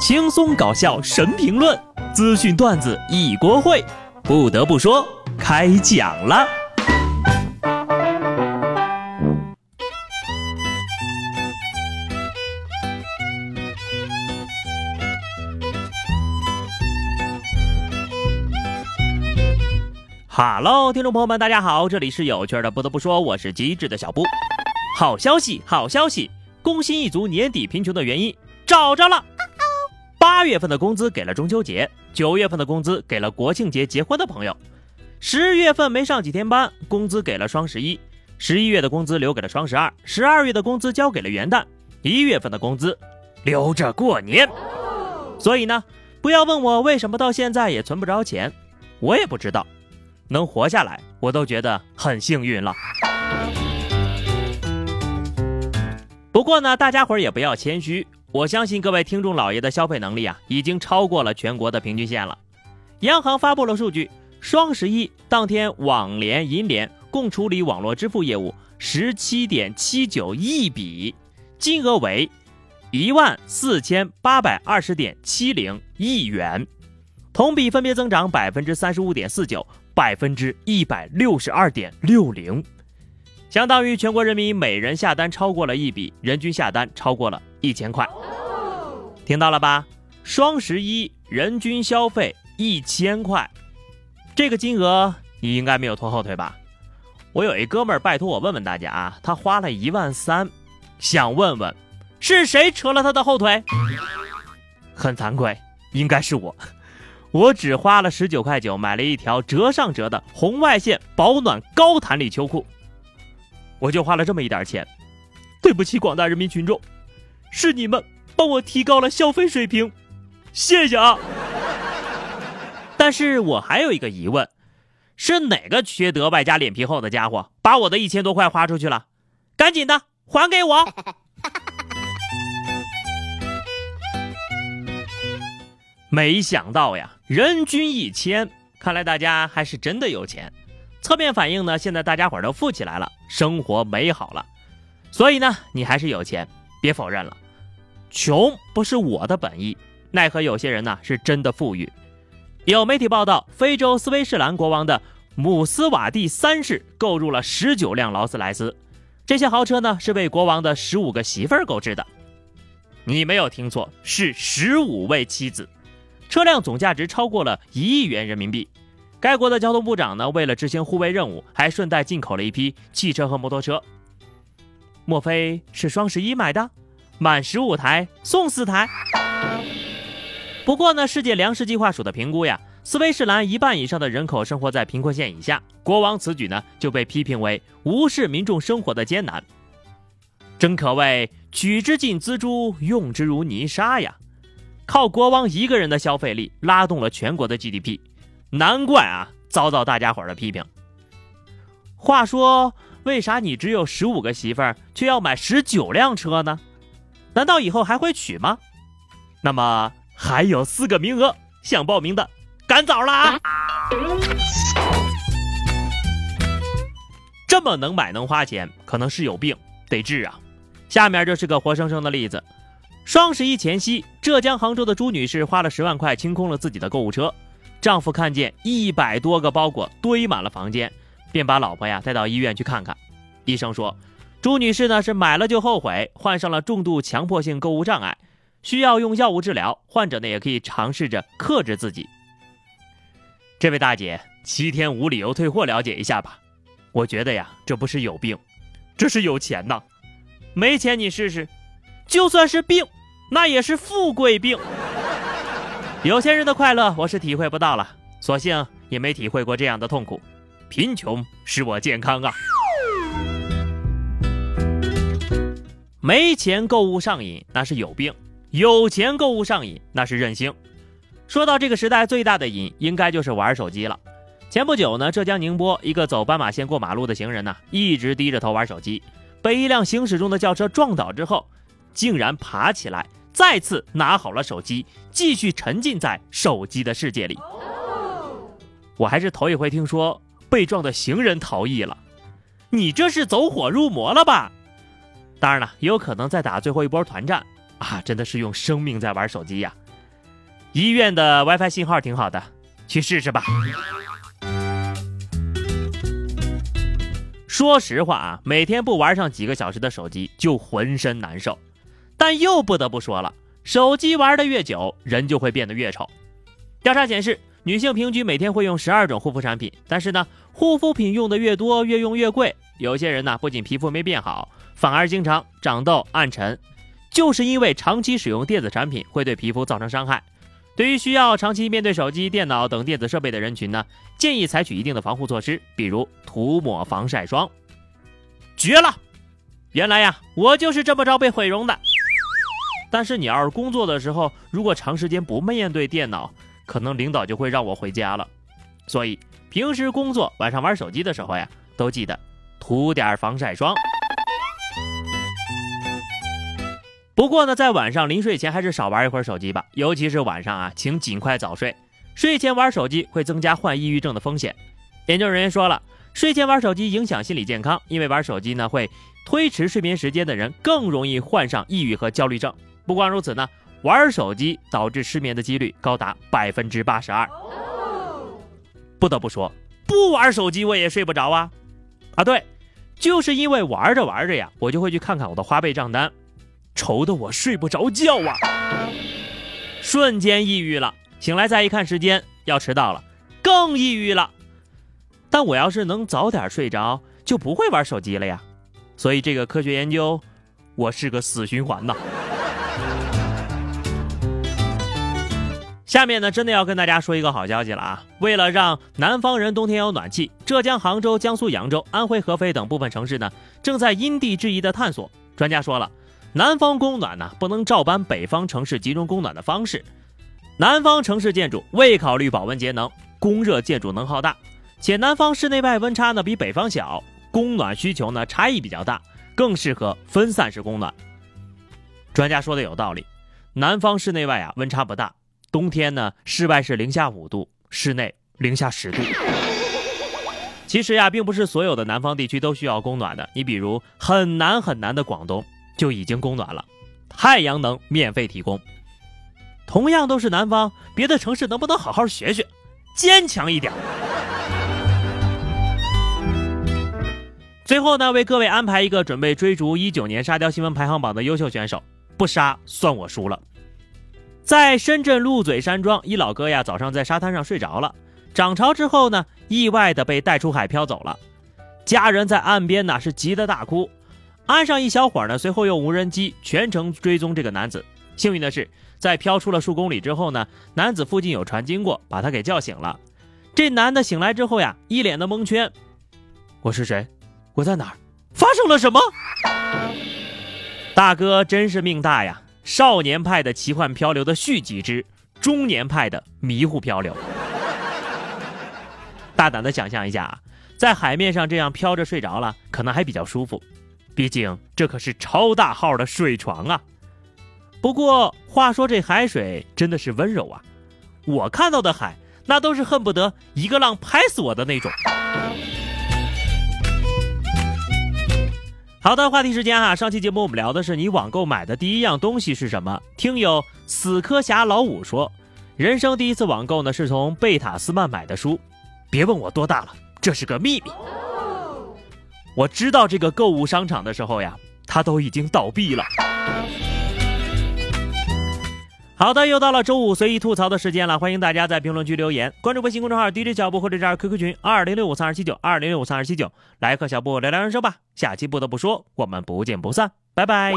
轻松搞笑神评论，资讯段子一锅烩。不得不说，开讲了。哈喽，听众朋友们，大家好，这里是有趣的。不得不说，我是机智的小布。好消息，好消息！工薪一族年底贫穷的原因找着了。八月份的工资给了中秋节，九月份的工资给了国庆节结婚的朋友，十月份没上几天班，工资给了双十一，十一月的工资留给了双十二，十二月的工资交给了元旦，一月份的工资留着过年。所以呢，不要问我为什么到现在也存不着钱，我也不知道。能活下来，我都觉得很幸运了。不过呢，大家伙儿也不要谦虚。我相信各位听众老爷的消费能力啊，已经超过了全国的平均线了。央行发布了数据，双十一当天网联、银联共处理网络支付业务十七点七九亿笔，金额为一万四千八百二十点七零亿元，同比分别增长百分之三十五点四九、百分之一百六十二点六零，相当于全国人民每人下单超过了一笔，人均下单超过了。一千块，听到了吧？双十一人均消费一千块，这个金额你应该没有拖后腿吧？我有一哥们儿拜托我问问大家啊，他花了一万三，想问问是谁扯了他的后腿？很惭愧，应该是我，我只花了十九块九买了一条折上折的红外线保暖高弹力秋裤，我就花了这么一点钱，对不起广大人民群众。是你们帮我提高了消费水平，谢谢啊！但是我还有一个疑问，是哪个缺德外加脸皮厚的家伙把我的一千多块花出去了？赶紧的还给我！没想到呀，人均一千，看来大家还是真的有钱。侧面反映呢，现在大家伙都富起来了，生活美好了。所以呢，你还是有钱。别否认了，穷不是我的本意，奈何有些人呢是真的富裕。有媒体报道，非洲斯威士兰国王的姆斯瓦蒂三世购入了十九辆劳斯莱斯，这些豪车呢是为国王的十五个媳妇儿购置的。你没有听错，是十五位妻子，车辆总价值超过了一亿元人民币。该国的交通部长呢，为了执行护卫任务，还顺带进口了一批汽车和摩托车。莫非是双十一买的？满十五台送四台。不过呢，世界粮食计划署的评估呀，斯威士兰一半以上的人口生活在贫困线以下。国王此举呢，就被批评为无视民众生活的艰难。真可谓取之尽锱铢，用之如泥沙呀！靠国王一个人的消费力拉动了全国的 GDP，难怪啊遭到大家伙的批评。话说。为啥你只有十五个媳妇儿，却要买十九辆车呢？难道以后还会娶吗？那么还有四个名额，想报名的赶早了啊！这么能买能花钱，可能是有病得治啊！下面就是个活生生的例子：双十一前夕，浙江杭州的朱女士花了十万块清空了自己的购物车，丈夫看见一百多个包裹堆满了房间。便把老婆呀带到医院去看看，医生说，朱女士呢是买了就后悔，患上了重度强迫性购物障碍，需要用药物治疗。患者呢也可以尝试着克制自己。这位大姐，七天无理由退货，了解一下吧。我觉得呀，这不是有病，这是有钱呐。没钱你试试，就算是病，那也是富贵病。有钱人的快乐我是体会不到了，索性也没体会过这样的痛苦。贫穷使我健康啊！没钱购物上瘾那是有病，有钱购物上瘾那是任性。说到这个时代最大的瘾，应该就是玩手机了。前不久呢，浙江宁波一个走斑马线过马路的行人呢，一直低着头玩手机，被一辆行驶中的轿车撞倒之后，竟然爬起来，再次拿好了手机，继续沉浸在手机的世界里。我还是头一回听说。被撞的行人逃逸了，你这是走火入魔了吧？当然了，也有可能在打最后一波团战啊！真的是用生命在玩手机呀！医院的 WiFi 信号挺好的，去试试吧。说实话啊，每天不玩上几个小时的手机就浑身难受，但又不得不说了，手机玩的越久，人就会变得越丑。调查显示，女性平均每天会用十二种护肤产品，但是呢，护肤品用的越多，越用越贵。有些人呢，不仅皮肤没变好，反而经常长痘、暗沉，就是因为长期使用电子产品会对皮肤造成伤害。对于需要长期面对手机、电脑等电子设备的人群呢，建议采取一定的防护措施，比如涂抹防晒霜。绝了！原来呀，我就是这么着被毁容的。但是你要是工作的时候，如果长时间不面对电脑，可能领导就会让我回家了。所以平时工作、晚上玩手机的时候呀，都记得涂点防晒霜。不过呢，在晚上临睡前还是少玩一会儿手机吧，尤其是晚上啊，请尽快早睡。睡前玩手机会增加患抑郁症的风险。研究人员说了，睡前玩手机影响心理健康，因为玩手机呢会推迟睡眠时间的人更容易患上抑郁和焦虑症。不光如此呢，玩手机导致失眠的几率高达百分之八十二。不得不说，不玩手机我也睡不着啊！啊，对，就是因为玩着玩着呀，我就会去看看我的花呗账单。愁得我睡不着觉啊！瞬间抑郁了，醒来再一看时间，要迟到了，更抑郁了。但我要是能早点睡着，就不会玩手机了呀。所以这个科学研究，我是个死循环呐。下面呢，真的要跟大家说一个好消息了啊！为了让南方人冬天有暖气，浙江杭州、江苏扬州、安徽合肥等部分城市呢，正在因地制宜的探索。专家说了。南方供暖呢，不能照搬北方城市集中供暖的方式。南方城市建筑未考虑保温节能，供热建筑能耗大，且南方室内外温差呢比北方小，供暖需求呢差异比较大，更适合分散式供暖。专家说的有道理，南方室内外啊温差不大，冬天呢室外是零下五度，室内零下十度。其实呀，并不是所有的南方地区都需要供暖的，你比如很南很南的广东。就已经供暖了，太阳能免费提供。同样都是南方，别的城市能不能好好学学，坚强一点？最后呢，为各位安排一个准备追逐一九年沙雕新闻排行榜的优秀选手，不杀算我输了。在深圳鹿嘴山庄，一老哥呀，早上在沙滩上睡着了，涨潮之后呢，意外的被带出海漂走了，家人在岸边呢是急得大哭。岸上一小伙呢，随后用无人机全程追踪这个男子。幸运的是，在漂出了数公里之后呢，男子附近有船经过，把他给叫醒了。这男的醒来之后呀，一脸的蒙圈：“我是谁？我在哪儿？发生了什么？”大哥真是命大呀！少年派的奇幻漂流的续集之中年派的迷糊漂流。大胆的想象一下啊，在海面上这样飘着睡着了，可能还比较舒服。毕竟这可是超大号的水床啊！不过话说这海水真的是温柔啊，我看到的海那都是恨不得一个浪拍死我的那种。好的，话题时间哈，上期节目我们聊的是你网购买的第一样东西是什么？听友死磕侠老五说，人生第一次网购呢是从贝塔斯曼买的书，别问我多大了，这是个秘密。我知道这个购物商场的时候呀，它都已经倒闭了。好的，又到了周五随意吐槽的时间了，欢迎大家在评论区留言，关注微信公众号 DJ 小布或者加 QQ 群二零六五三二七九二零六五三二七九，来和小布聊聊人生吧。下期不得不说，我们不见不散，拜拜。